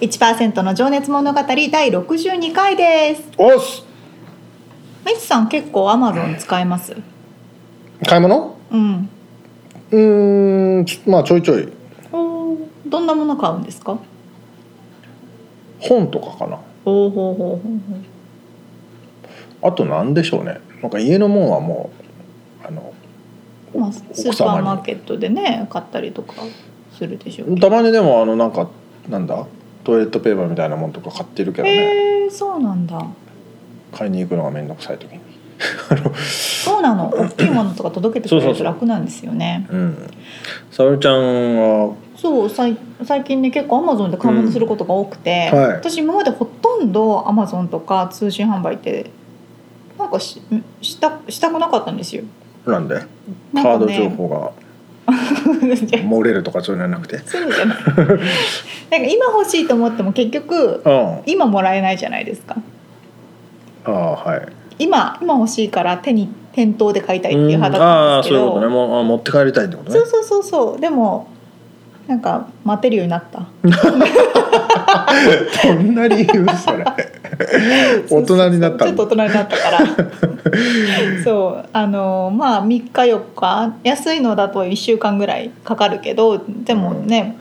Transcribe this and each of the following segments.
1%の情熱物語第62回です。おっす。みつさん結構アマゾン使えます？買い物？うん。うーん、ちまあちょいちょい。おーどんなもの買うんですか？本とかかな。ほうほうほうほあとなんでしょうね。なんか家のもんはもうあのうまあ、スー奥パーマ様ーケットでね買ったりとかするでしょうたまにでもあのなんかなんだ？トイレットペーパーみたいなもんとか買ってるけどね。へえそうなんだ。買いに行くのがめんどくさい時に。そうなの。大きいものとか届けてくれると楽なんですよね。うん。沙織ちゃんは？そうさい最近ね結構アマゾンで買い物することが多くて、うん。はい。私今までほとんどアマゾンとか通信販売ってなんかししたしたくなかったんですよ。なんで？カード情報が 漏れるとかそういうのはなくて？そうじゃないなんか今欲しいと思っても結局うん。あ今もらえないじゃないですかあはい。今今欲しいから手に店頭で買いたいっていううん派だああったんですけどそういうことね。もうあ持って帰りたいってことね？そう。そうそうそうでもなんか待てるようになった どんな理由それ 大人になったちょっと大人になったから。そうあのまあ3日4日。安いのだと1週間ぐらいかかるけどでもね、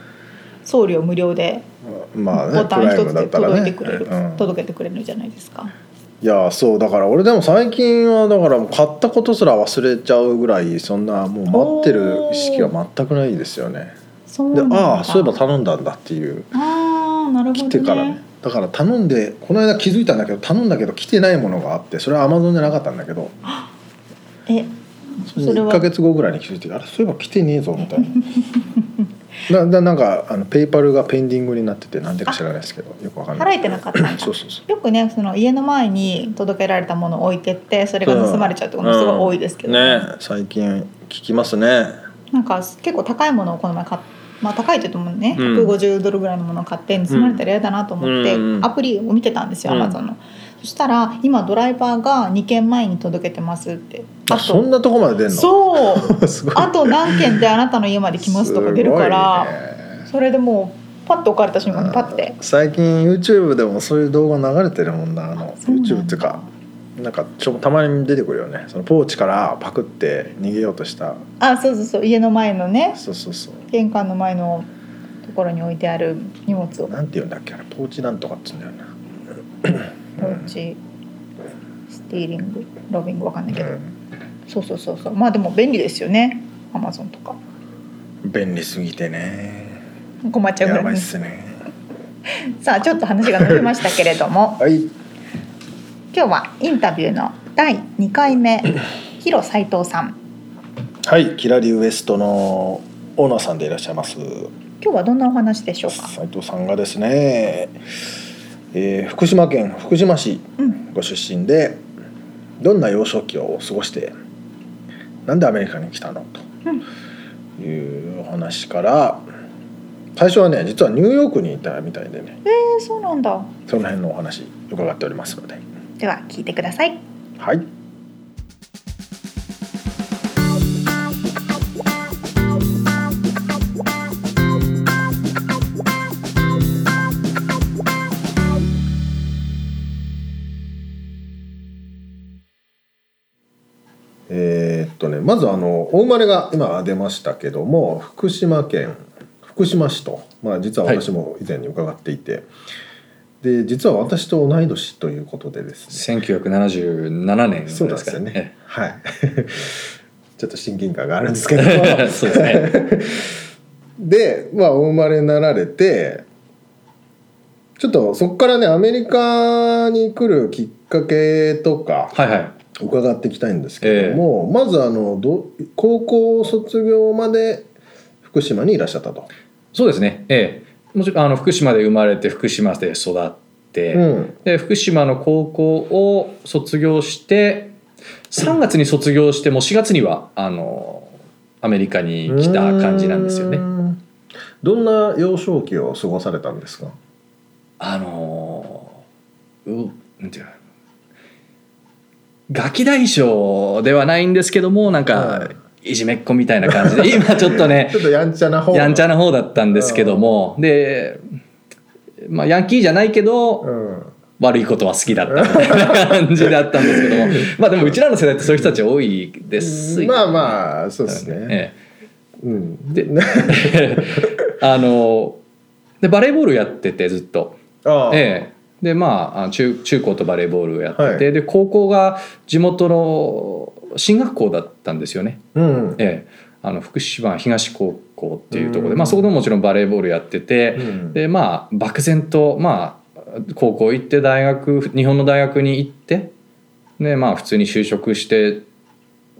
送料無料でまあねボタン一つで届いてくれる、うん。届けてくれるじゃないですか。いやそうだから俺でも最近はだから買ったことすら忘れちゃうぐらいそんなもう待ってる意識は全くないですよね。でああそういえば頼んだんだっていう。あーなるほどね。来てからねだから頼んでこの間気づいたんだけど頼んだけど来てないものがあってそれはアマゾンじゃなかったんだけど。えそれそれは？1か月後ぐらいに気づいてあれそういえば来てねえぞみたいな。なななんかあのペイパルがペンディングになっててなんでか知らないですけどよくわかんない。払えてなかったんだ。そうそうそう。よくねその家の前に届けられたものを置いてってそれが盗まれちゃうってこともすごい多いですけど、ね最近聞きますね。なんか結構高いものをこの前買っまあ高いと言ってもね、うん。150ドルぐらいのものを買って盗まれたら嫌だなと思って、うんアプリを見てたんですよ、うん。アマゾンの。そしたら今ドライバーが2件前に届けてますって。あそんなとこまで出んの？そう。あと何件であなたの家まで来ますとか出るから、ね。それでもうパッと置かれた瞬間にパッて。最近 YouTube でもそういう動画流れてるもんなあの YouTube っていうかなんかちょたまに出てくるよね。そのポーチからパクって逃げようとした。あそうそうそう。家の前のね。そうそうそう。玄関の前のところに置いてある荷物を。なんて言うんだっけあれ。ポーチなんとかっつうんだよな。ポーチ。スティーリングロビングわかんないけど、うん。そうそうそうそう。まあでも便利ですよね。アマゾンとか。便利すぎてね。困っちゃうぐやばらいねいっすね。さあちょっと話が伸びましたけれども。はい今日はインタビューの第2回目 広斉藤さん。はいキラリウエストのオーナーさんでいらっしゃいます。今日はどんなお話でしょうか？斉藤さんがですね、えー福島県福島市うん。ご出身でどんな幼少期を過ごしてなんでアメリカに来たの？というお話から最初はね実はニューヨークにいたみたいでね。えー、そうなんだ。その辺のお話伺っておりますのででは聞いてください。はい。えーっとねまずあのお生まれが今出ましたけども福島県福島市と、まあ、実は私も以前に伺っていて、で実は私と同い年ということでですね。1977年そうでですすよね。からね。はい。ちょっと親近感があるんですけど。そうですね。でまあお生まれになられてちょっとそこからねアメリカに来るきっかけとかはいはい。伺っていきたいんですけれども、まずあのど高校卒業まで福島にいらっしゃったと。そうですね。ええもちろんあの福島で生まれて福島で育って、うん。で福島の高校を卒業して3月に卒業してもう4月にはあのアメリカに来た感じなんですよね。う。ん。どんな幼少期を過ごされたんですか？あのうなんていうのガキ大将ではないんですけどもなんかいじめっ子みたいな感じで 今ちょっとねちょっとやんちゃな方やんちゃな方だったんですけどもで、まあ、ヤンキーじゃないけど、うん。悪いことは好きだったみたいな感じだったんですけども。まあでもうちらの世代ってそういう人たち多いですよまあまあそうですね。えうん、でえ あのでバレーボールやっててずっと。ああ、ええ、でまああ中中高とバレーボールをやってて、はい。で高校が地元の進学校だったんですよね、うん、ええ、あの福島東高校っていうところで、まあ、そこでももちろんバレーボールやってて、うんでまあ漠然とまあ高校行って大学日本の大学に行ってでまあ普通に就職して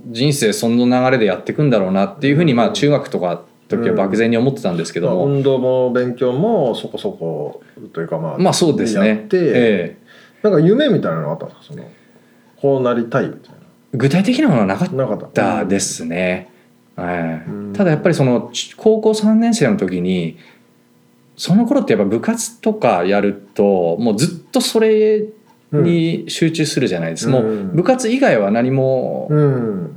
人生その流れでやっていくんだろうなっていうふうに、まあ中学とか時は漠然に思ってたんですけども、まあ運動も勉強もそこそこというかまあまあそうですやねっ。て、ええ。なんか夢みたいなのあったんですか？そのこうなりたいみたい具体的なものはなかったた。ですね。ええうん。ただやっぱりそのち高校3年生の時にその頃ってやっぱ部活とかやるともうずっとそれに集中するじゃないですか、もううん部活以外は何もうん。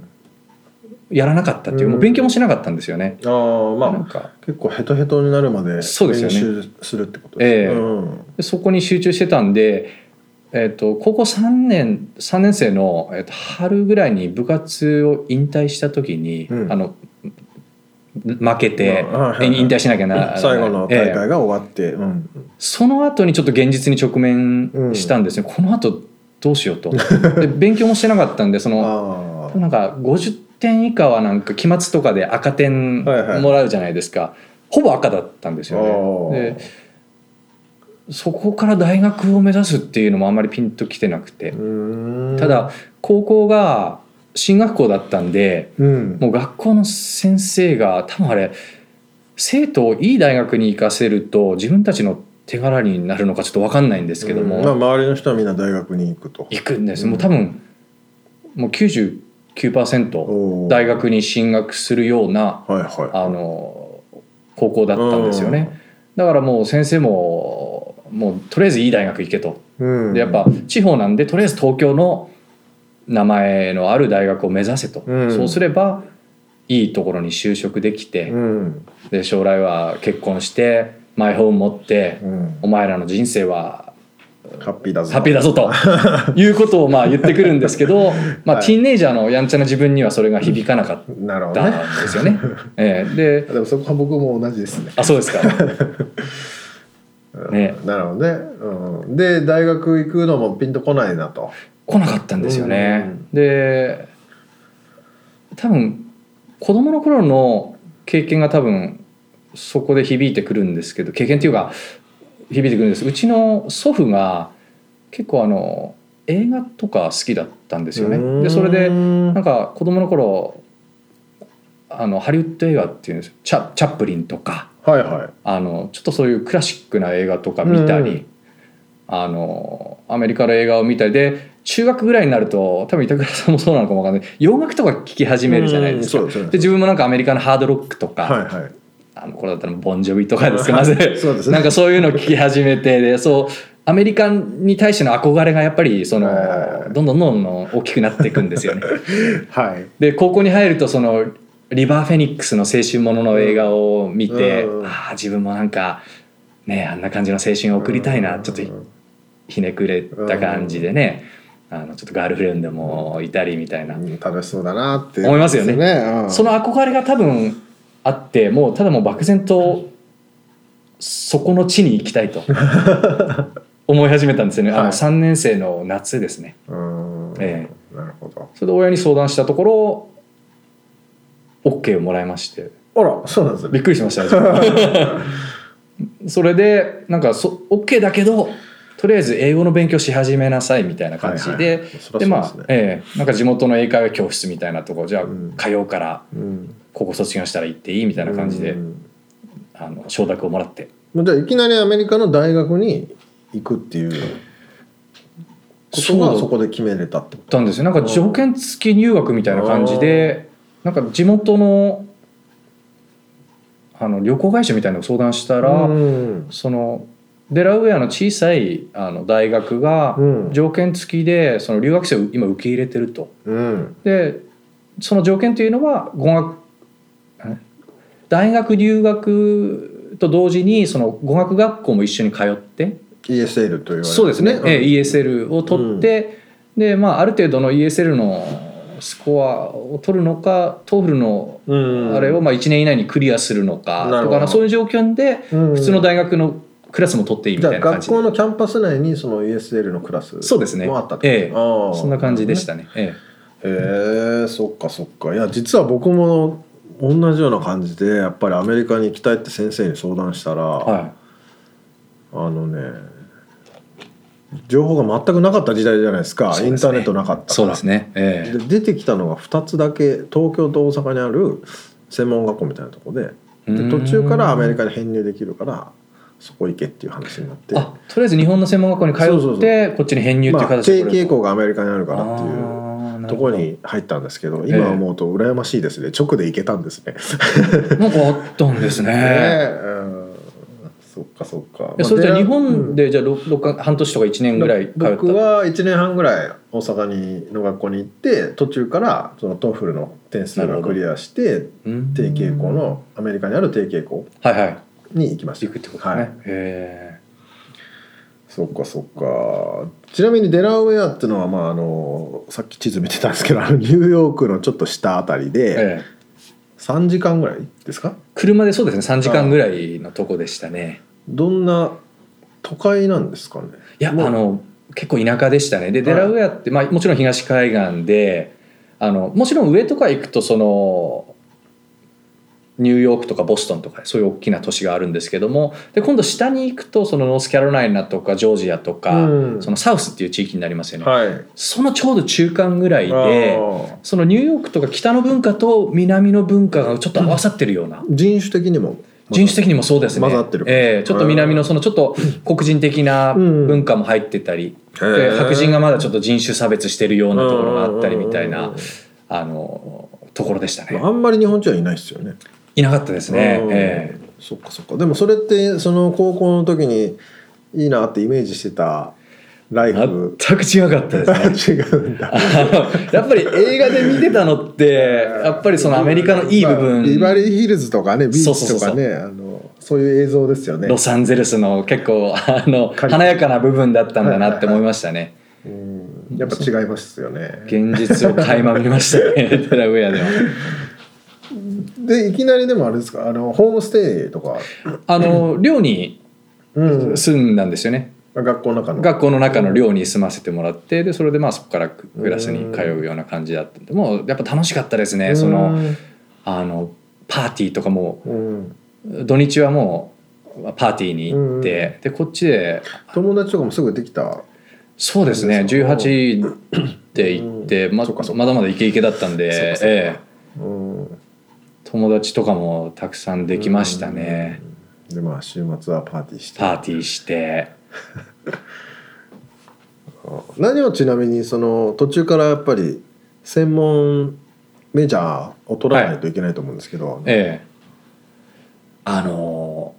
やらなかったっていう、うん。もう勉強もしなかったんですよね。ああまあなんか。結構ヘトヘトになるまで練習するってことですええ。うん。でそこに集中してたんで、えっと高校3年3年生の、えっと春ぐらいに部活を引退した時に、うん。あの負けて、引退しなきゃな最後の大え。え会が終わって、うん。その後にちょっと現実に直面したんですね、この後どうしようと。で勉強もしてなかったんでそのあなんか50点以下はなんか期末とかで赤点はいはい。もらうじゃないですか、ほぼ赤だったんですあよね。でそこから大学を目指すっていうのもあんまりピンときてなくて、ただ高校が進学校だったんでうん。もう学校の先生が多分あれ生徒をいい大学に行かせると自分たちの手柄になるのかちょっと分かんないんですけども、うん。まあ、周りの人はみんな大学に行くと。行くんです、うん。もう多分もう99%おー。大学に進学するようなはいはいあの高校だったんですよね、だからもう先生ももうとりあえずいい大学行けと。うん。でやっぱ地方なんでとりあえず東京の名前のある大学を目指せと、うん。そうすればいいところに就職できて、うん。で将来は結婚してマイホーム持って、うん。お前らの人生はハッピーだぞ。ハッピーだぞと。いうことをまあ言ってくるんですけど、まあ、はいティーンエイジャーのやんちゃな自分にはそれが響かなかったんですよね。ええ。ででもそこは僕も同じですね。あそうですか。ね。なるほどね、うん、で大学行くのもピンとこないなと。来なかったんですよね。うん。で多分子供の頃の経験が多分そこで響いてくるんですけど経験っていうか響いてくるんです。うちの祖父が結構あの映画とか好きだったんですよね。でそれでなんか子供の頃あのハリウッド映画っていうんですチャチャップリンとかはいはい。あのちょっとそういうクラシックな映画とか見たり、うん。あのアメリカの映画を見たりで中学ぐらいになると多分板倉さんもそうなのかもわかんない。洋楽とか聴き始めるじゃないですか。うんで自分もなんかアメリカのハードロックとか、はいはい。あのこれだったらボンジョビとかですか。まず。そうですね。なんかそういうのを聞き始めてでそうアメリカに対しての憧れがやっぱりそのどんどんどんどん大きくなっていくんですよね。はい。で高校に入るとそのリバー・フェニックスの青春ものの映画を見て、うん。ああ自分もなんかねあんな感じの青春を送りたいな、ちょっとひねくれた感じでね、あのちょっとガールフレンドもいたりみたいな、うん楽しそうだなって思いますよね。うん。その憧れが多分あってもうただもう漠然とそこの地に行きたいと 思い始めたんですよね、あのはい。3年生の夏ですね。うん。え。なるほど。それで親に相談したところ OK をもらいまして。あらそうなんですね。びっくりしました それでなんかそ OK だけどとりあえず英語の勉強し始めなさいみたいな感じで、はいはいそでまあええなんか地元の英会話教室みたいなとこじゃあうん。通うからうん。ここ卒業したら行っていいみたいな感じで、うん。あの承諾をもらって。じゃあいきなりアメリカの大学に行くっていうことがそこで決めれたってこたんですよ。なんか条件付き入学みたいな感じでなんか地元のあの旅行会社みたいなのを相談したとら、うん。そのデラウェアの小さいあの大学がうん。条件付きでその留学生を今受け入れてると。うん。でその条件というのは語学え？大学留学と同時にその語学学校も一緒に通って、ESL と言われるそうですね、ええうん ESL を取って、でまあある程度の ESL のスコアを取るのか TOEFL のうん。あれをまあ1年以内にクリアするのかとかそういう条件でうん。普通の大学のクラスも取っていいみたいな感じで。学校のキャンパス内にその ESL のクラスそうですね。もあったええ。そんな感じでしたね。えへえそっかそっか。いや実は僕も同じような感じでやっぱりアメリカに行きたいって先生に相談したら、えはあのね情報が全くなかった時代じゃないですか。ね。インターネットなかったから。い、そうですね。ええ。で出てきたのが2つだけ東京と大阪にある専門学校みたいなところでで途中からアメリカに編入できるからそこ行けっていう話になって。あとりあえず日本の専門学校に通ってこっちに編入っていうまあ形で定傾向がアメリカにあるからっていうところに入ったんですけど今思うと羨ましいですね。直で行けたんですね。なんかあったんですね。ねそっかそっか。えそれじゃあ日まあ本でじゃあ六六か半年とか1年ぐらい通った僕は1年半ぐらい大阪にの学校に行って途中からその TOEFL の点数がクリアしてうん。提携校のアメリカにある提携校はいはい。に行きました。行くってことね。はい、へそっかそっか。ちなみにデラウェアっていうのはまああのさっき地図見てたんですけどニューヨークのちょっと下あたりえでええ3時間ぐらいですか？車でそうですね。3時間ぐらいのとこでしたね。どんな都会なんですかね？いやあの結構田舎でしたね。でデはい。ラウェアって、まあ、もちろん東海岸であのもちろん上とか行くとそのニューヨークとかボストンとかそういう大きな都市があるんですけどもで今度下に行くとそのノースカロライナとかジョージアとか、うんそのサウスっていう地域になりますよね。はいそのちょうど中間ぐらいでそのニューヨークとか北の文化と南の文化がちょっと合わさってるような。人種的にも人種的にもそうですね。混ざってるええちょっと南のそのちょっと黒人的な文化も入ってたり、へえで白人がまだちょっと人種差別してるようなところがあったりみたいなうんあのところでしたね。あんまり日本人はいないですよね。いなかったですね。うんええそっかそっか。でもそれってその高校の時にいいなってイメージしてたライフ？全く違かったですね。やっぱり映画で見てたのってやっぱりそのアメリカのいい部分、まあビバリーヒルズとかねビーチとかねあのそういう映像ですよね。ロサンゼルスの結構あの華やかな部分だったんだなって思いましたね。うんやっぱ違いますよね。現実を垣間見ましたね デラウェアでは。でいきなりでもあれですか？あのホームステイとか、あの寮にうん、住んだんですよね。学校の中の。学校の中の寮に住ませてもらってでそれでまあそこからクラスに通うような感じだったんでもうやっぱ楽しかったですね。そのあのパーティーとかもうん、土日はもうパーティーに行ってでこっちで友達とかもすぐできた？そうですね。そうです18で行ってままだまだイケイケだったんでええ。うん友達とかもたくさんできましたね。でまあ週末はパーティーして。パーティーして。何をちなみにその途中からやっぱり専門メジャーを取らないといけないと思うんですけど、ええ。あの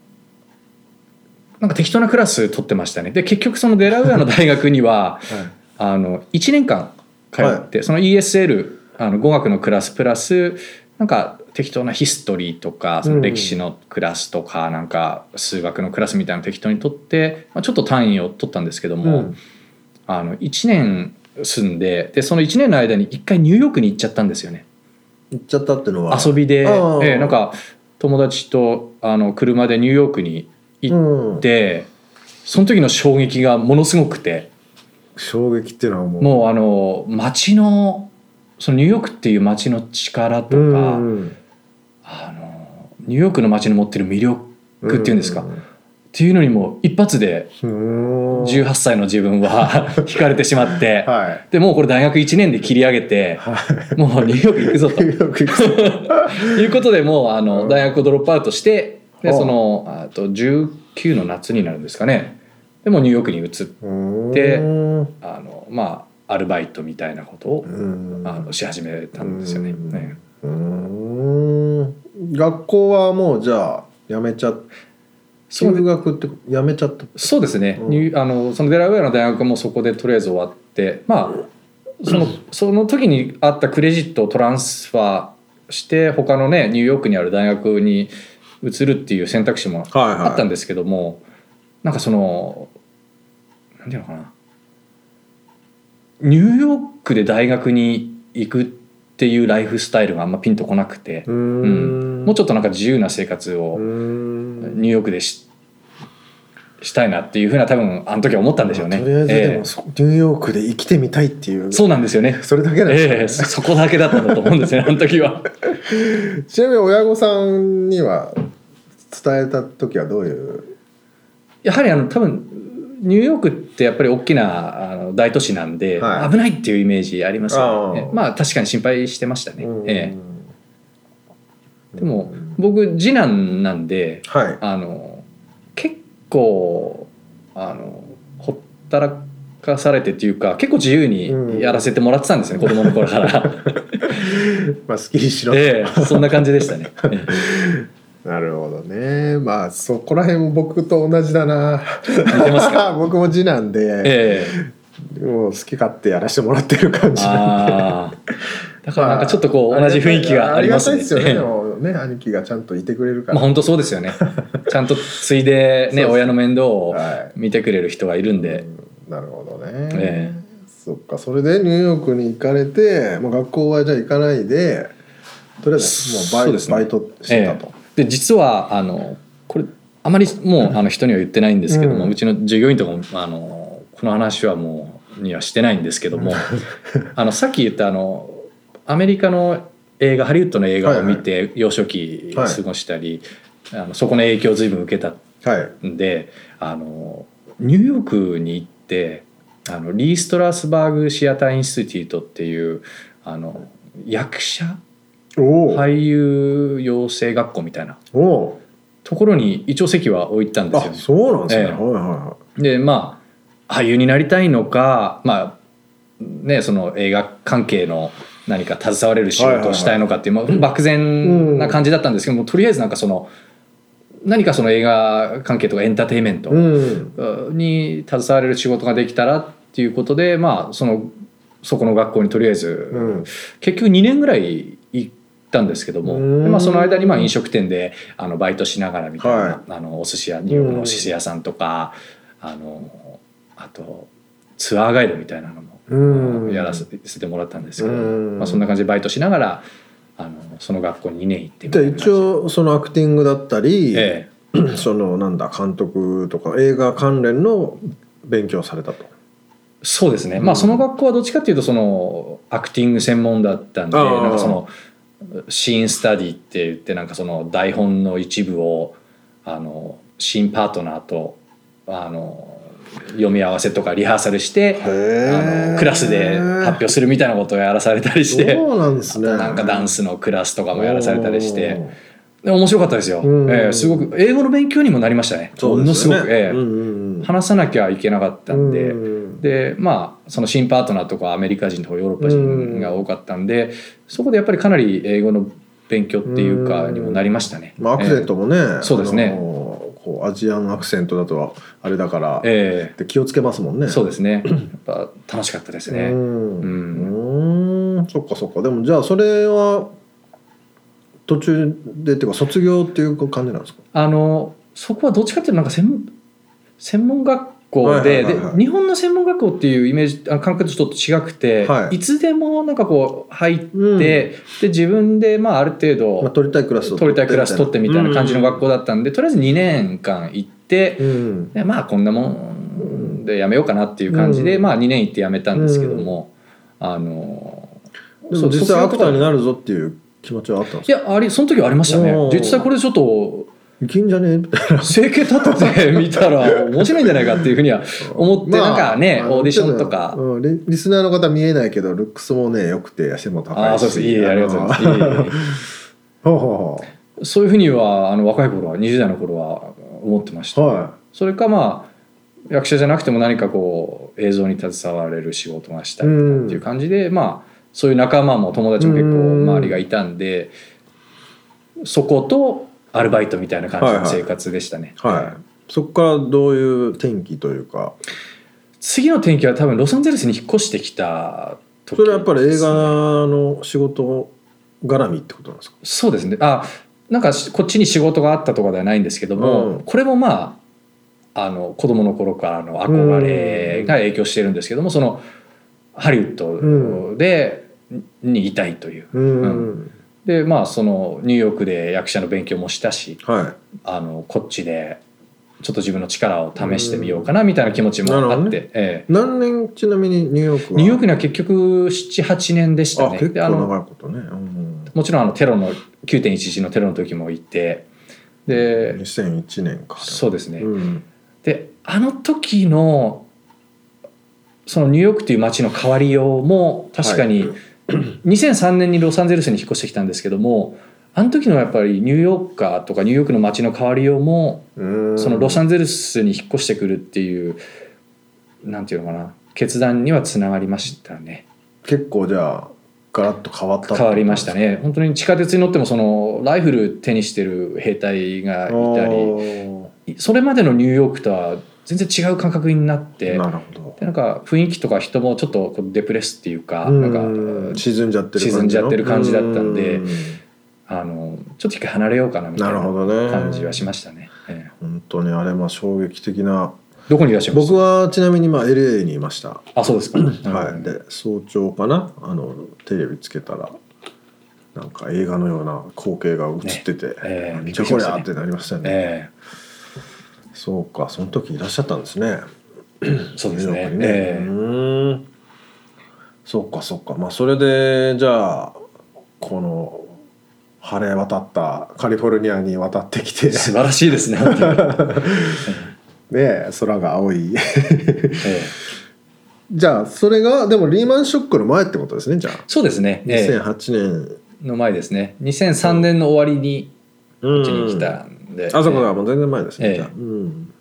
なんか適当なクラス取ってましたね。で結局そのデラウェアの大学には あの1年間通って、その ESL あの語学のクラスプラスなんか適当なヒストリーとかその歴史のクラスとか、なんか数学のクラスみたいなの適当に取って、まあ、ちょっと単位を取ったんですけども、うん。あの1年住んででその1年の間に1回ニューヨークに行っちゃったんですよね。行っちゃったっていうのは？遊びで、ええなんか友達とあの車でニューヨークに行うん。って、その時の衝撃がものすごくて。衝撃っていうのはもう。もうあの街のそのニューヨークっていう街の力とか、うんあのニューヨークの街の持ってる魅力っていうんですか、うっていうのにも一発でん。18歳の自分は 惹かれてしまって、はい。でもうこれ大学1年で切り上げて、もうニューヨーク行くぞと。いうことでもうあのうん。大学をドロップアウトしてではあそのあと19の夏になるんですかね。でもうニューヨークに移ってあのまあアルバイトみたいなことをうん。あのし始めたんですよね。うん。ね。うん学校はもうじゃあやめちゃ休学ってやめちゃった？そうですね、うん。あのそのデラウェアの大学もそこでとりあえず終わってまあそのその時にあったクレジットをトランスファーして他のねニューヨークにある大学に移るっていう選択肢もはいはい。あったんですけども、なんかそのなんていうのかな。ニューヨークで大学に行くっていうライフスタイルがあんまピンとこなくて、ううん。もうちょっとなんか自由な生活をうん。ニューヨークでししたいなっていうふうな多分あの時は思ったんでしょうね。とりあえずでえもそニューヨークで生きてみたいっていう。えそうなんですよね。それだけなんええでね。そそこだけだったんだと思うんですねあの時は。ちなみに親御さんには伝えた時はどういう？やはりあの多分ニューヨークってやっぱり大きなあの大都市なんで、はい危ないっていうイメージありますよねあ。あまあ確かに心配してましたね。うんええでも僕次男なんではいあの結構あのほったらかされてっていうか結構自由にやらせてもらってたんですね、子供の頃から。まあ好きにしろ、ええそんな感じでしたね。ええなるほどね。まあそこら辺も僕と同じだな。僕も次男で、ええ。もう好き勝手やらせてもらってる感じああ。だからなんかちょっとこう同じ雰囲気がありますね。ありがたいですよね。ね兄貴がちゃんといてくれるから、まあ本当そうですよね。ちゃんとついでね親の面倒をは見てくれる人がいるんで、うんなるほどね、ええ。そっか。それでニューヨークに行かれて、まあ、学校はじゃあ行かないでとりあえずもうバイ,、ね。バイトしてたと、で実はあのこれあまりもうあの人には言ってないんですけども、ううんちの従業員とかもあのこの話はもうにはしてないんですけどもあのさっき言ったあのアメリカの映画ハリウッドの映画を見て幼少期過ごしたり、あのそこの影響を随分受けたはい。んであのニューヨークに行ってあのリー・ストラスバーグ・シアター・インスティテュートっていうあの役者俳優養成学校みたいな。ところに一応席は置いてたんですよあ。そうなんですね、ええ。はいはいはでまあ俳優になりたいのかまあねその映画関係の何か携われる仕事をしたいのかっていう、まあ、漠然な感じだったんですけども、とりあえずなんかその何かその映画関係とかエンターテインメントに携われる仕事ができたらっていうことでまあそのそこの学校にとりあえず、うん。結局2年ぐらいたんですけども、まあ、その間にまあ飲食店であのバイトしながらみたいな、はあのお寿司屋ニューヨークのお寿司屋さんとか、あのあとツアーガイドみたいなのも、うん。やらせてもらったんですけど、うん。まあ、そんな感じでバイトしながらあのその学校に2年行ってみたいな一応そのアクティングだったり、え そのなんだ監督とか映画関連の勉強されたと。えそうですね、まあその学校はどっちかっていうとそのアクティング専門だったんでなんかそのシーンスタディって言ってなんかその台本の一部をあのシーンパートナーとあの読み合わせとかリハーサルしてあのクラスで発表するみたいなことをやらされたりしてそうなんですね。なんかダンスのクラスとかもやらされたりしてで面白かったですよ、うん。ええすごく英語の勉強にもなりましたね。ものですごく、ええうんうんうん話さなきゃいけなかったんで、うん。でまあその新パートナーとかアメリカ人とかヨーロッパ人が多かったんで、そこでやっぱりかなり英語の勉強っていうかうん。にもなりましたね。まあ、アクセントもね、そうですね。あのこうアジアンアクセントだとあれだから、ええ。で気をつけますもんね。そうですね。やっぱ楽しかったですね。うん。うん。うんそっかそっか。でもじゃあそれは途中でっていうか卒業っていう感じなんですか？あのそこはどっちかっていうとなんか専門専門学校はいで,、で日本の専門学校っていうイメージあ感覚とちょっと違くて、はい。い、つでもなんかこう入って、うん。で自分でまあある程度、まあ、取りたいクラスを取りたいクラス取ってみたいな感じの学校だったんで、とりあえず2年間行って、うん。でまあこんなもんでやめようかなっていう感じで、うん。まあ2年行ってやめたんですけども、あのでも実際アクターになるぞっていう気持ちはあったんですいやありその時はありましたね。実際これちょっといけんじゃね？えみたいな整形立ててみたら面白いんじゃないかっていうふうには思って、なんかねオーディションとか、うんリリスナーの方見えないけどルックスもね良くて背も高いし。ああそうです。いえいえありがとうございます。ほうほうほそういうふうにはあの若い頃は20代の頃は思ってました、うはそれかまあ役者じゃなくても何かこう映像に携われる仕事がしたいっていう感じで、まあそういう仲間も友達も結構周りがいたんで、そことアルバイトみたいな感じの生活でしたね、いはい。そこからどういう転機というか。次の転機は多分ロサンゼルスに引っ越してきた時それはやっぱり映画の仕事絡みってことなんですか？そうですね。あなんかしこっちに仕事があったとかではないんですけども、うん。これもまああの子供の頃からの憧れが影響してるんですけどもそのハリウッドで、にいたいという。うん、でまあそのニューヨークで役者の勉強もしたしはあのこっちでちょっと自分の力を試してみようかなみたいな気持ちもあって、ねえ。い何年ちなみにニューヨークは？えニューヨークには結局78年でしたね。あ結構長いことね、うん、もちろんあのテロの9.11のテロの時も行ってで2001年か。そうですね、うん。であの時のそのニューヨークという街の変わりようも確かに、2003年にロサンゼルスに引っ越してきたんですけどもあの時のやっぱりニューヨーカーとかニューヨークの街の変わりようもうん。そのロサンゼルスに引っ越してくるっていうなんていうのかな決断にはつながりましたね。結構じゃあガラッと変わった変わりましたね。本当に地下鉄に乗ってもそのライフル手にしてる兵隊がいたりそれまでのニューヨークとは全然違う感覚になってなるほど。でなんか雰囲気とか人もちょっとデプレスっていうかうん。なんか沈んじゃってる感じの？沈んじゃってる感じだったんでうあのちょっと一回離れようかなみたいな感じはしましたね。ええ。本当にあれも衝撃的な。どこにいらっしゃい僕はちなみにまあ LA にいました。あそうですか。はい、で早朝かな？あのテレビつけたらなんか映画のような光景が映ってて、ね。ええ。めっちゃこりゃってなりましたね、えそうかその時いらっしゃったんですね。え そうですね。ニューヨーク。にええ。うーん。そうかそうか。まあそれでじゃあこの晴れ渡ったカリフォルニアに渡ってきて。素晴らしいですね。ね空が青い。ええ。じゃあそれがでもリーマンショックの前ってことですねじゃあ。そうですね。ええ。2008年。の前ですね。2003年の終わりにっちに来たん。で。あそこええがもう全然前ですね、ええ。うん、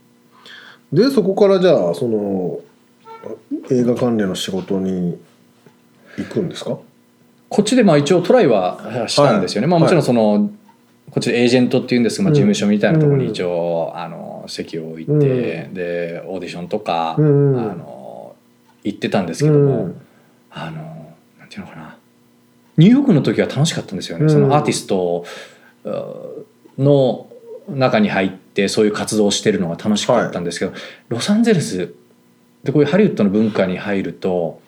でそこからじゃあその映画関連の仕事に行くんですか？こっちでまあ一応トライはしたんですよね。はい。まあもちろんそのこっちでエージェントっていうんですが、まあ、うん。事務所みたいなところに一応、あの席を置いて、うん。でオーディションとか、うん。あの行ってたんですけども、うん。あのなんていうのかな。ニューヨークの時は楽しかったんですよね。うん。そのアーティストうの中に入ってそういう活動をしてるのが楽しかったんですけど、ロサンゼルスでこういうハリウッドの文化に入ると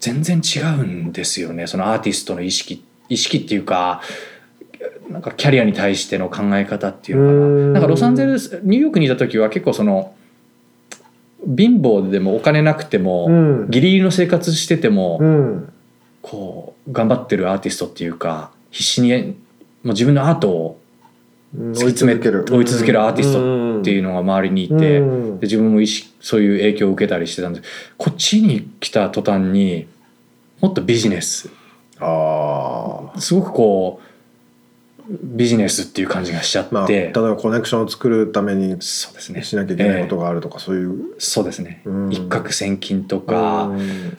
全然違うんですよね。そのアーティストの意識意識っていうかなんかキャリアに対しての考え方っていうのかうん。ななんかロサンゼルスニューヨークにいた時は結構その貧乏でもお金なくても、うん。ギリギリの生活してても、うん。こう頑張ってるアーティストっていうか必死にもう自分のアートを追突き詰め追い続ける。アーティストっていうのが周りにいて、うん。で自分も意識そういう影響を受けたりしてたんでこっちに来た途端にもっとビジネス。ああすごくこうビジネスっていう感じがしちゃって、まあ例えばコネクションを作るためにそうですね。しなきゃいけないことがあるとか、そういう。ええそうですね、うん。一攫千金とか、うん。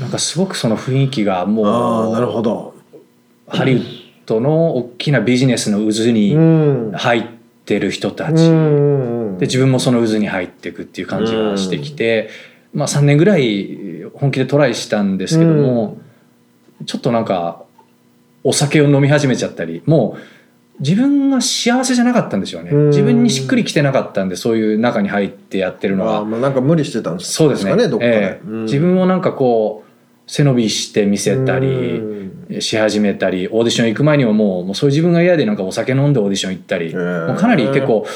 なんかすごくその雰囲気があもあなるほうど、ハリウッドの大きなビジネスの渦にん。入ってる人たち、うんで自分もその渦に入っていくっていう感じがしてきて、まあ、3年ぐらい本気でトライしたんですけども、ちょっとなんかお酒を飲み始めちゃったりもう自分が幸せじゃなかったんでしょうね。うん。自分にしっくりきてなかったんでそういう中に入ってやってるのは。まあなんか無理してたんですそうですねかね。どっかで、ええ。うん。自分をなんかこう背伸びして見せたりうん。し始めたりオーディション行く前にももうもうそういう自分が嫌でなんかお酒飲んでオーディション行ったり、もうかなり結構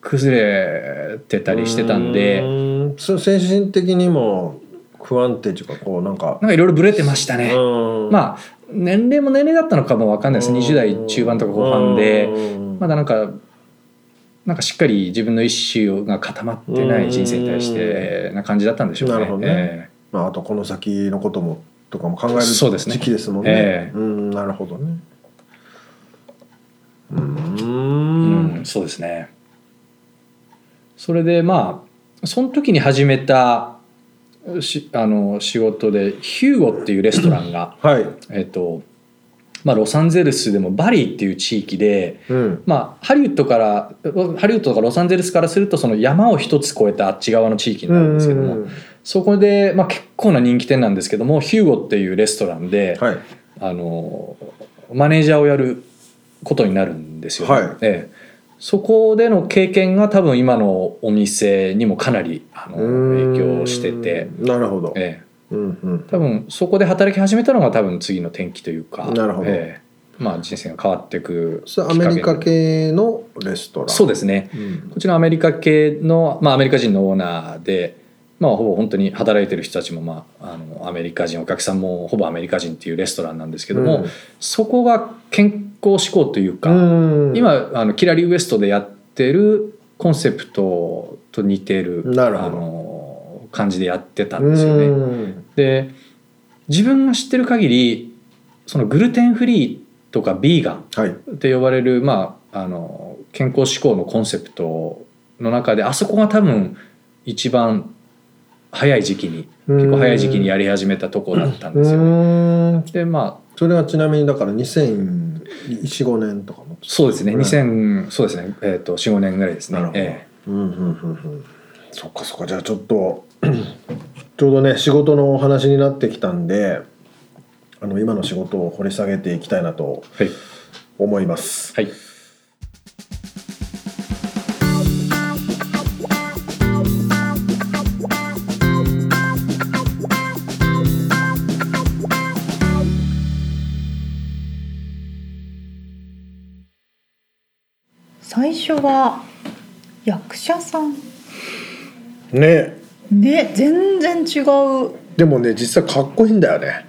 崩れてたりしてたんで。うん。そう精神的にも不安定っていうかこうなんかなんかいろいろブレてましたね。うん。まあ年齢も年齢だったのかもわかんないです20代中盤とか後半で。うん。まだなんかなんかしっかり自分の意思が固まってない人生に対してな感じだったんでしょうね。ね。えまあ、あとこの先のこともとかも考える時期ですもんね。ええうんなるほどね。うんん、そうですね。それでまあその時に始めたしあの仕事でヒューゴっていうレストランがはい。えっとまあロサンゼルスでもバリーっていう地域でうん。まあ、ハリウッドからハリウッドとかロサンゼルスからするとその山を一つ越えたあっち側の地域になるんですけども、うんそこで、まあ、結構な人気店なんですけどもヒューゴっていうレストランで、はい。あのマネージャーをやることになるんですよ、はいええそこでの経験が多分今のお店にもかなりあの影響してて、うん。なるほど。ええうんうん。多分そこで働き始めたのが多分次の転機というかなるほどええまあ、人生が変わっていくアメリカ系のレストラン？そうですねうん。こちらアメリカ系の、まあ、アメリカ人のオーナーで、まあ、ほぼ本当に働いてる人たちも、まあ、あのアメリカ人お客さんもほぼアメリカ人っていうレストランなんですけども、うんそこが健康志向というか、うん今あのキラリウエストでやってるコンセプトと似てるなるほどあの感じでやってたんですよね。うんで自分が知ってる限りそのグルテンフリーとかビーガンはい。って呼ばれる、まあ、あの健康志向のコンセプトの中であそこが多分一番早い時期に結構早い時期にやり始めたとこだったんですよね。ね。でまあそれはちなみにだから2015年とかの。そうですねうん2000そうですね、えー、と45年ぐらいですね。なるほど。えうんうんうんうん。そっかそっかじゃあちょっとちょうどね仕事のお話になってきたんであの今の仕事を掘り下げていきたいなとえはい。思います。はい。最初は役者さん。ねね全然違う。でもね実はかっこいいんだよね。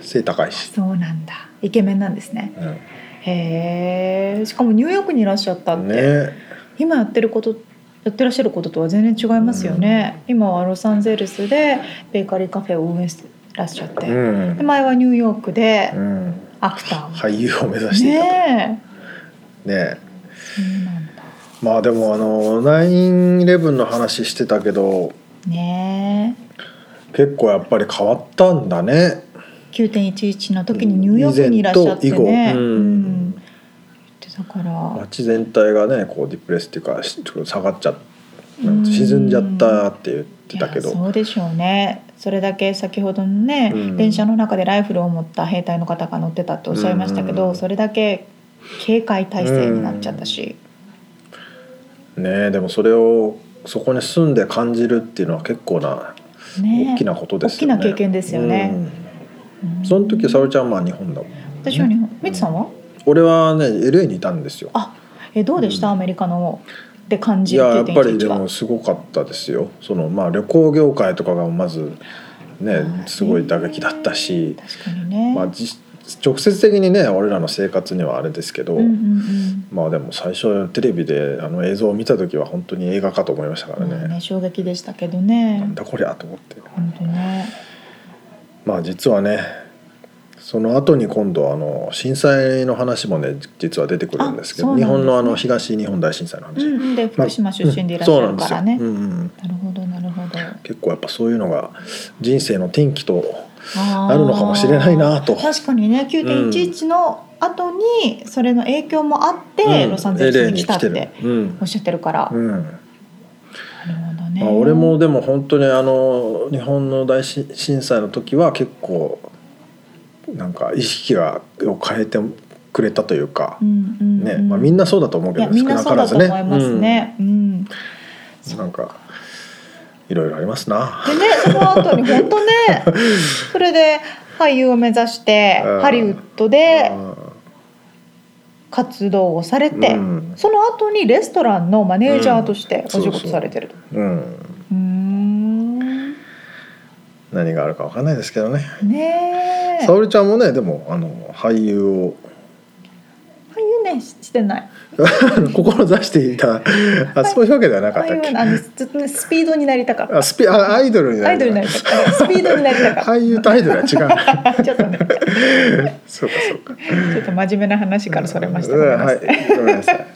背高いし。そうなんだ。イケメンなんですね。うん。へえしかもニューヨークにいらっしゃったって、ね。今やってることやってらっしゃることとは全然違いますよね、今はロサンゼルスでベーカリーカフェを運営してらっしゃって、うん。で前はニューヨークでうん、アクターを、俳優を目指していたと。ねえ。ねまあでもあの9-11の話してたけどね。結構やっぱり変わったんだね。え9.11の時にニューヨークにいらっしゃって以前と以ね後。うん。言ってたから。街全体がねこうディプレスっていうかしちょっと下がっちゃ沈んじゃったって言ってたけど。そうでしょうね。それだけ先ほどのね、うん。電車の中でライフルを持った兵隊の方が乗ってたっておっしゃいましたけど、うん。それだけ警戒態勢になっちゃったし、ねでもそれをそこに住んで感じるっていうのは結構なね大きなことですよね。大きな経験ですよね。うん。うん。その時沙織ちゃんはまあ日本だもん、私は日本。みつさんは？俺はね LA にいたんですよ。あえどうでした、アメリカので感いじるややっぱりで9.11はもすごかったですよ。そのまあ旅行業界とかがまずねはいすごい打撃だったし、まあじ直接的にね俺らの生活にはあれですけど、うんうんうん。まあでも最初テレビであの映像を見た時は本当に映画かと思いましたからね。まあね衝撃でしたけどなねんだこりゃと思って。本当ね。まあ実はねその後に今度あの震災の話もね実は出てくるんですけどね。日本のあの東日本大震災の話、うんうん。で福島出身でいらっしゃそうなんですよ、るからね、うんうん、なるほどなるほど。結構やっぱそういうのが人生の転機とああるのかもしれないなと。確かにね9.11の後にそれの影響もあって、うん。ロサンゼルスに来たっておっしゃってるから、うん。なるほどね、まあ、俺もでも本当にあの日本の大震災の時は結構なんか意識がを変えてくれたというかう、んうんうん。ねまあ、みんなそうだと思ういけどやみんなそうだと思いますね、うん。うん。なんかいろいろありますな。でねその後に本当ね それで俳優を目指してうん。ハリウッドでうん。活動をされて、うん。その後にレストランのマネージャーとしてお仕事されてると。うん。うーん。何があるかわかんないですけどね。ねえ。沙織ちゃんもねでもあの俳優を。俳優ねししてない 志していた。あそういうわけではなかった。っけあのずっとねスピードになりたかった。あスピあアイドルになアイドルになりたかった。スピードになりたかっ俳優とアイドルは違う。た ちょっとね。そうかそうか。ちょっと真面目な話からそれました、はい。いごめんなさい。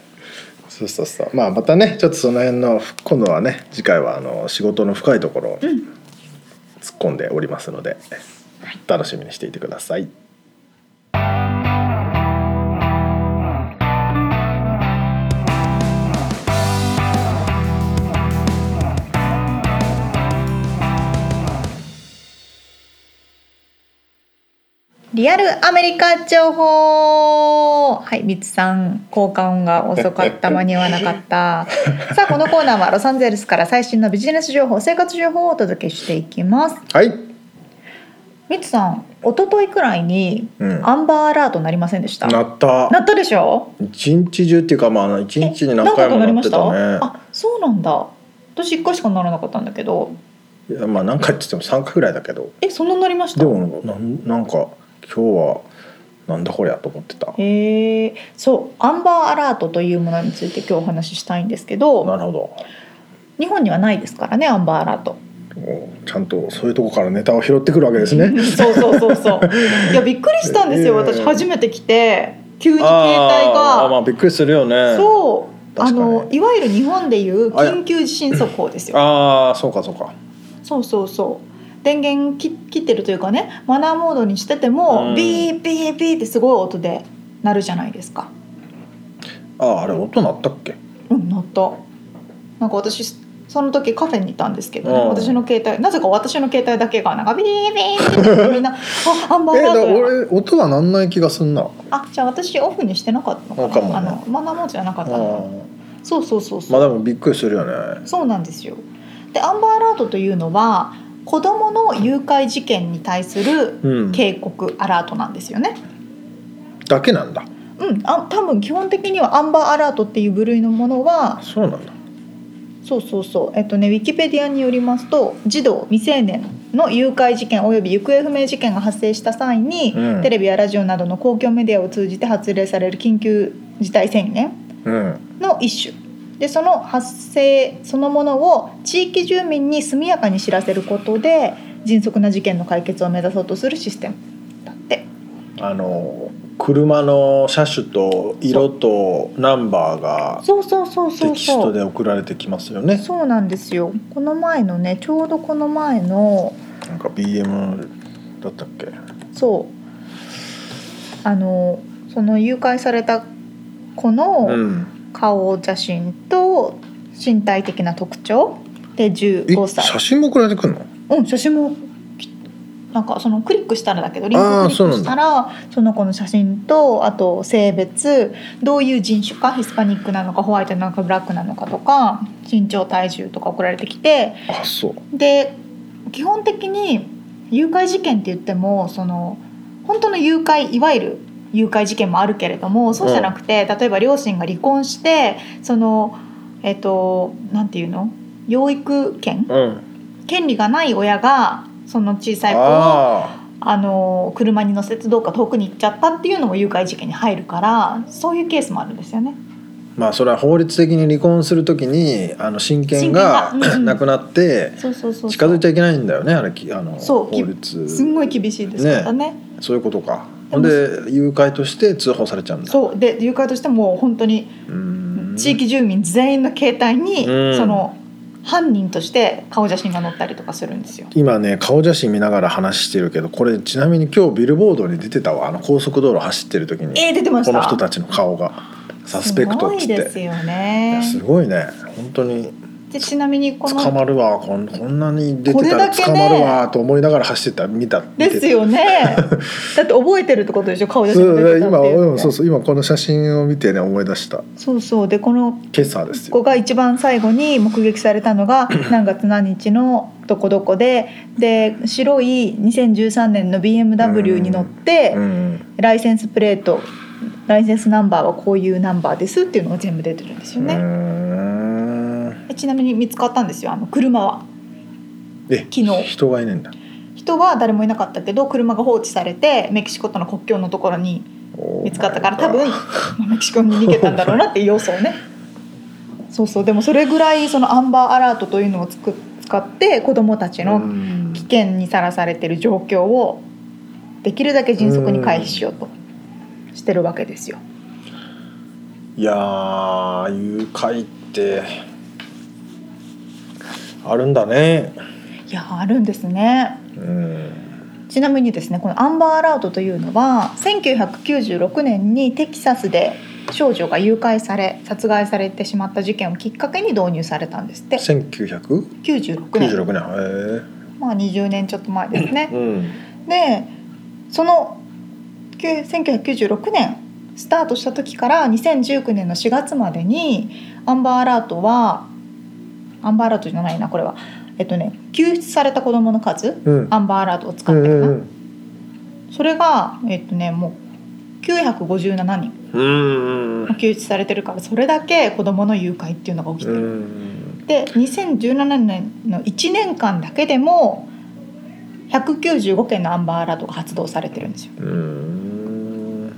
そうそうそう。まあまたねちょっとその辺の今度はね次回はあの仕事の深いところを突っ込んでおりますので、楽しみにしていてください。リアルアメリカ情報。はいミツさん交換音が遅かった間に合わなかった。さあこのコーナーはロサンゼルスから最新のビジネス情報生活情報をお届けしていきます。はい、ミツさん一昨日くらいにうん、アンバーアラートなりませんでした？なった。なったでしょ？一日中っていうかまあ一日に何回もなってたね。あそうなんだ。私一回しかならなかったんだけど。いやまあ何回って言っても三回ぐらいだけど。えそんななりました？でもなんなんか今日はなんだこりゃと思ってた。へえそうアンバーアラートというものについて今日お話ししたいんですけど。なるほど。日本にはないですからねアンバーアラートおちゃんとそういうとこからネタを拾ってくるわけですね。そうそうそうそう。いやびっくりしたんですよ。ええ私初めて来て急に携帯が。あーまあびっくりするよね。そう。あのいわゆる日本でいう緊急地震速報ですよ。ああそうかそうか。そうそうそう電源切切ってるというかねマナーモードにしてても、うん。ビービービーってすごい音で鳴るじゃないですか。あああれ音鳴ったっけ？うん鳴った。なんか私その時カフェにいたんですけどね、うん。私の携帯なぜか私の携帯だけがなんかビービーってみんな あアンバーえだアラートや俺音はなんない気がすんな。あじゃあ私オフにしてなかったのかな。ね。あのマナーモードじゃなかったあのそうそうそうそう、まあでもびっくりするよね。そうなんですよ。でアンバーアラートというのは子どもの誘拐事件に対するうん。警告アラートなんですよね。だけなんだ。うん、あ多分基本的にはアンバーアラートっていう部類のものはそうなんだ。そうそうそう。えっとねウィキペディアによりますと児童未成年の誘拐事件および行方不明事件が発生した際に、うん。テレビやラジオなどの公共メディアを通じて発令される緊急事態宣言うん。の一種でその発生そのものを地域住民に速やかに知らせることで迅速な事件の解決を目指そうとするシステムだって。あの車の車種と色とナンバーがそうそうそうそうテキストそうで送られてきますよね。そうなんですよ。この前のねちょうどこの前のなんか BM だったっけ？そう。あのその誘拐された子うのん顔写真と身体的な特徴でえ15歳。写真も送られてくるの？うん写真もきなんかそのクリックしたらだけどリンククリックしたらその子の写真とあと性別どういう人種かヒスパニックなのかホワイトなのかブラックなのかとか身長体重とか送られてきてあそう。で基本的に誘拐事件って言ってもその本当の誘拐いわゆる誘拐事件もあるけれどもそうじゃなくて、例えば両親が離婚してそのえっ、となんていうの？養育権？うん。権利がない親がその小さい子をああの車に乗せてどうか遠くに行っちゃったっていうのも誘拐事件に入るからそういうケースもあるんですよね。ーまあそれは法律的に離婚するときにあの親権がなくなって近づいちゃいけないんだよねあれきあの法律。すんごい厳しいですからね。そういうことかで誘拐として通報されちゃうんだ。そう。で誘拐としてもう本当に地域住民全員の携帯に、うん。その犯人として顔写真が載ったりとかするんですよ。今ね顔写真見ながら話してるけどこれちなみに今日ビルボードに出てたわ。あの高速道路走ってる時に。えー、出てました。この人たちの顔が。サスペクトっつって。すごいですよいねや。すごいね。本当にでちなみにこの捕まるわ。こんこんなに出こてたら捕まるわ。と思いながら走ってた。見たですよね。だって覚えてるってことでしょ？顔写そ真が出てたっていうのうんそうそう。今この写真を見てね思い出した。そうそう。でこの今朝ですよ。ここが一番最後に目撃されたのが 何月何日のどこどこでで白い2013年の BMW に乗って、うんライセンスプレートライセンスナンバーはこういうナンバーですっていうのが全部出てるんですよね。ちなみに見つかったんですよあの車は。え昨日。人がいないんだ。人は誰もいなかったけど車が放置されてメキシコとの国境のところに見つかったから多分メキシコに逃げたんだろうなっていう要素をね。そうそう。でもそれぐらいそのアンバーアラートというのをつく使って子どもたちの危険にさらされてる状況をできるだけ迅速に回避しようとしてるわけですよ。いやー誘拐ってあるんだね。いやあるんですね。うん。ちなみにですねこのアンバーアラートというのは1996年にテキサスで少女が誘拐され殺害されてしまった事件をきっかけに導入されたんですって。1996 96年。年。へまあ20年ちょっと前ですね。えうん。でそのきゅ1996年スタートした時から2019年の4月までにアンバーアラートはアンバーアラートじゃないなこれは。えっとね救出された子どもの数うん。アンバーアラートを使ってるな、それがえっとねもう957人。うんうん救出されてるからそれだけ子どもの誘拐っていうのが起きてうる。んで2017年の1年間だけでも195件のアンバーアラートが発動されてるんですよ。うん。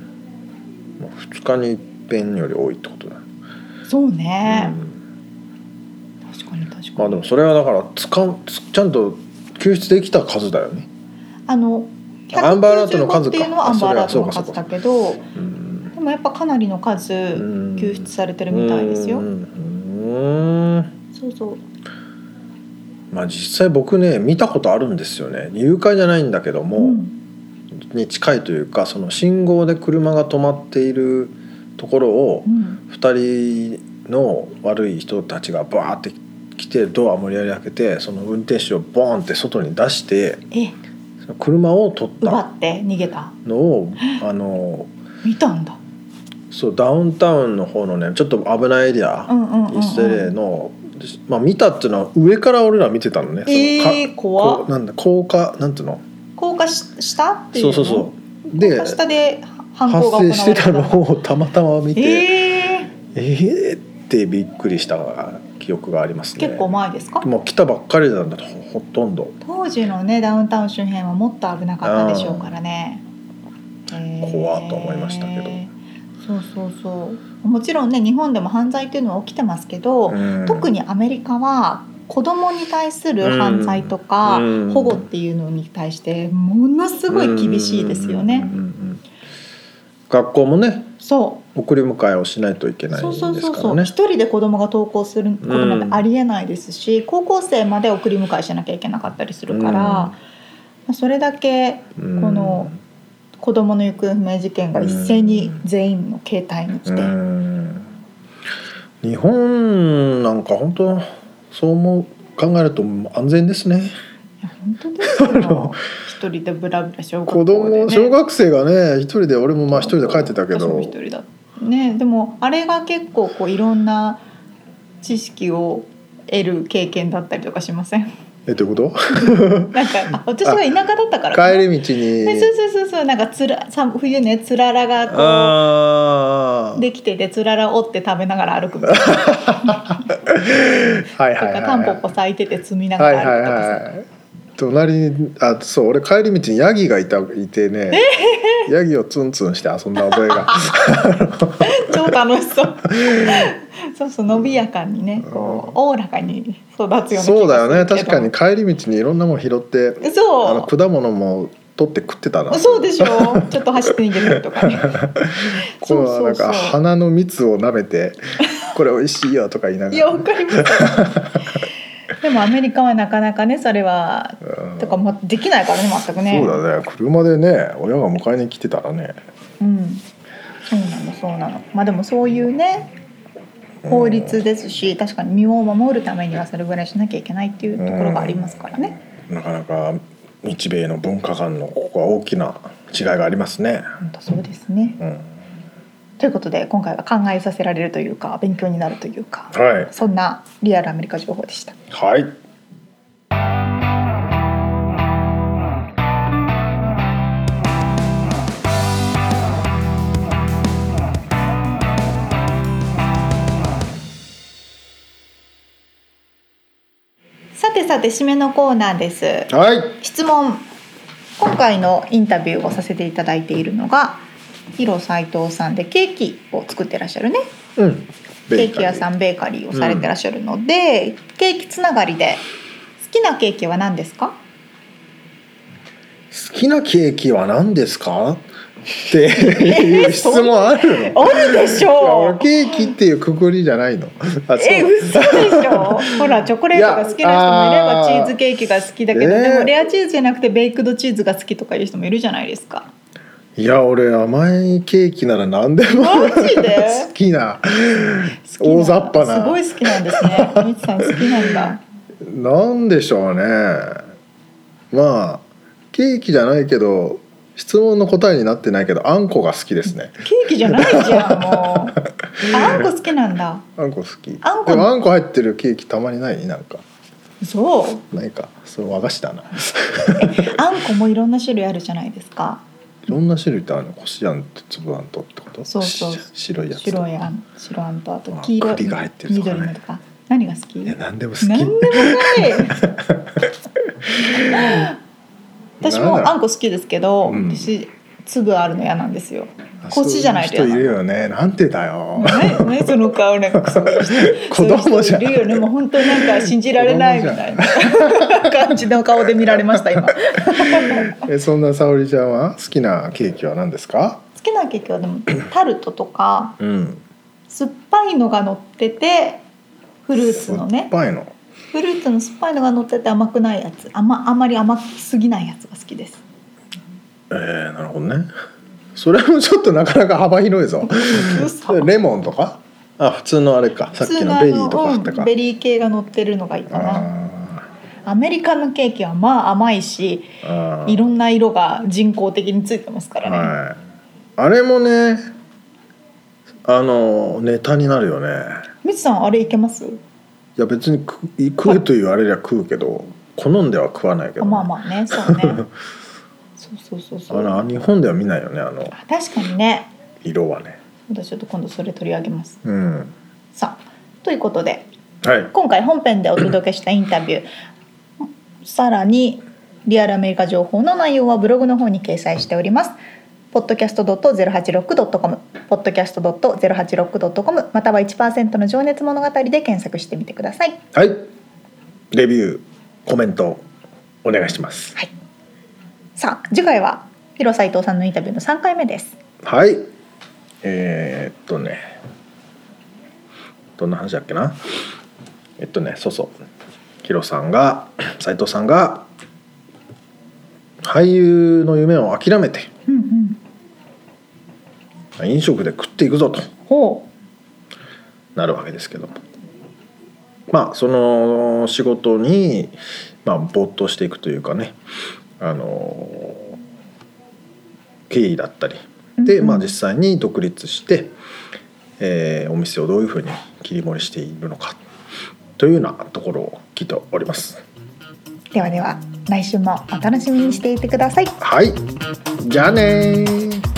まあ2日に一遍より多いってことだ。そうね、うん。まあでもそれはだから使うちゃんと救出できた数だよね。あのアンバーアラートの数195かっていうのはアンバーアラートの数だけどうん。でもやっぱかなりの数うん。救出されてるみたいですよ。う。ん。うんそうそう。まあ実際僕ね見たことあるんですよね。誘拐じゃないんだけども、うん。に近いというかその信号で車が止まっているところをうん。2人の悪い人たちがバーって来てドア無理やり開けてその運転手をボーンって外に出して車を取った。奪って逃げた。のをあの見たんだ。そうダウンタウンの方のねちょっと危ないエリア、うんうんうん、うん。イステレの、まあ、見たっていうのは上から俺ら見てたのね。そのかえー、怖っ。こうなんだ高架なんていうの？高架ししたっていうの？そうそうそう。で下で犯行発が行われ生してたのたをたまたま見てええ。ー、ってびっくりした記憶がありますー、ね。結構前ですか？もう来たばっかりなんだとほほとんど。当時のねダウンタウン周辺はもっと危なかったでしょうからね。怖っと思いましたけど。そうそうそう。もちろんね日本でも犯罪っていうのは起きてますけど、うん。特にアメリカは子供に対する犯罪とかうん。保護っていうのに対してものすごい厳しいですよね。学校もね。そ送り迎えをしないといけないんうそうそうでそうそう。すからね一人で子供が登校することなんてありえないですし、高校生まで送り迎えしなきゃいけなかったりするから、まあそれだけうん。この子供の行方不明事件が一斉に全員の携帯に来て、うん。日本なんか本当そう思う考えると安全ですね。いや本当ですよ。一人でブラブラ小学校子で、ね、供小学生がね一人で俺もまあ一人で帰ってたけど。一人だねでもあれが結構こういろんな知識を得る経験だったりとかしません？えどういうこ なんかあ私が田舎だったから帰り道に。ねそうそうそうそう。なんかつらさ冬ねつららがこうできててつらら折って食べながら歩くみたいな。はいはいはいとかタンポポ咲いてて摘みながはいはいら歩くとかさ、はい隣にあそう俺帰り道にヤギがいたいてね。ヤギをツンツンして遊んだ覚えが。超楽しそう。そうそう伸びやかにねこうおおらかに育つようそうだよね。確かに帰り道にいろんなもの拾ってあのそ果物も取って食ってたな。うそうでしょ。ちょっと走って逃げてるとかね。こうはなんか花の蜜を舐めてこれ美味しいよとか言いながら。いやわかりますでもアメリカはなかなかねそれはうん。とかもできないからね全くね。そうだね。車でね親が迎えに来てたらね。うん。そうなのそうなの。まあでもそういうね法律ですし確かに身を守るためにはそれぐらいしなきゃいけないっていうところがありますからね。なかなか日米の文化間のここは大きな違いがありますね。本当そうですね。うん、ということで今回は考えさせられるというか勉強になるというかはい。そんなリアルアメリカ情報でした。はい。さてさて締めのコーナーです。はい。質問。今回のインタビューをさせていただいているのがヒロ斉藤さんでケーキを作ってらっしゃるね。うん。ケーキ屋さんベーカリーをされてらっしゃるので、ケーキつながりで。好きなケーキは何ですか？好きなケーキは何ですか？っていう質問あるの？あるでしょ。俺ケーキっていうくくりじゃないの。え嘘でしょ。ほらチョコレートが好きな人もいればチーズケーキが好きだけど、えーでもレアチーズじゃなくてベイクドチーズが好きとかいう人もいるじゃないですかいや俺甘いケーキなら何でもマジで？好きな大雑把な。すごい好きなんですね。みつさん好きなんだ。なんでしょうね。まあケーキじゃないけど質問の答えになってないけどあんこが好きですね。ケーキじゃないじゃんもう。あ あんこ好きなんだ。あんこ好き。あんこでもあんこ入ってるケーキたまにない？なんか。そう。ないか。それ和菓子だな。あんこもいろんな種類あるじゃないですかいろんな種類ってあるの？こしあんと粒あんとってこと？そうそう。し白いやつ。白いあん。白あんとあとあ黄色い栗が入ってるとかね。緑のとか。何が好き？いや何でも好き。何でもない。私もあんこ好きですけど、うん。私粒あるの嫌なんですよ。こっちじゃないといる嫌よね。なんてだよ。なねその顔 なん。かそういう人子供じゃいるよね。もう本当なんか信じられないみたいな。感じの顔で見られました今。好 えそんな沙織ちゃんは？好きなケーキは何ですか？きなケーキはでもタルトとかうん。酸っぱいのが乗っててフルーツの酸っねぱいの？フルーツの酸っぱいのが乗ってて甘くないやつ。あんまあんまり甘すぎないやつが好きですえー、なるほどね。それもちょっとなかなか幅広いぞ。嘘レモンとか？あ普通のあれか。さっきのベリーとかあったか。うんベリー系が乗ってるのがいいかな。あアメリカのケーキはまあ甘いしいろんな色が人工的についてますからね、はい。あれもねあのネタになるよね。みつさんあれいけます？いや別に食食うというあれりゃ食うけど好んでは食わないけど、あまあまあね。そうね そうそうそうそう。あの日本では見ないよねあの。あ確かにね。色はね。私ちょっと今度それ取り上げます。うん。さあということではい。今回本編でお届けしたインタビュー さらにリアルアメリカ情報の内容はブログの方に掲載しております。podcast.086.com podcast.086.com または1%の情熱物語で検索してみてください。はい。レビューコメントお願いしますさあ次回は広斉藤さんのインタビューの3回目です。はい。えー、っとね。どんな話だっけな？えっとねそうそう。ヒロさんが斉藤さんが俳優の夢を諦めてうんうん。飲食で食っていくぞと。ほなるわけですけど。もまあその仕事に、まあ、没頭していくというかねあの経緯だったり。で、まあ、実際に独立して、えーお店をどういうふうに切り盛りしているのか。というようなところを聞いております。うではでは来週もお楽しみにしていてください。はい。じゃあねー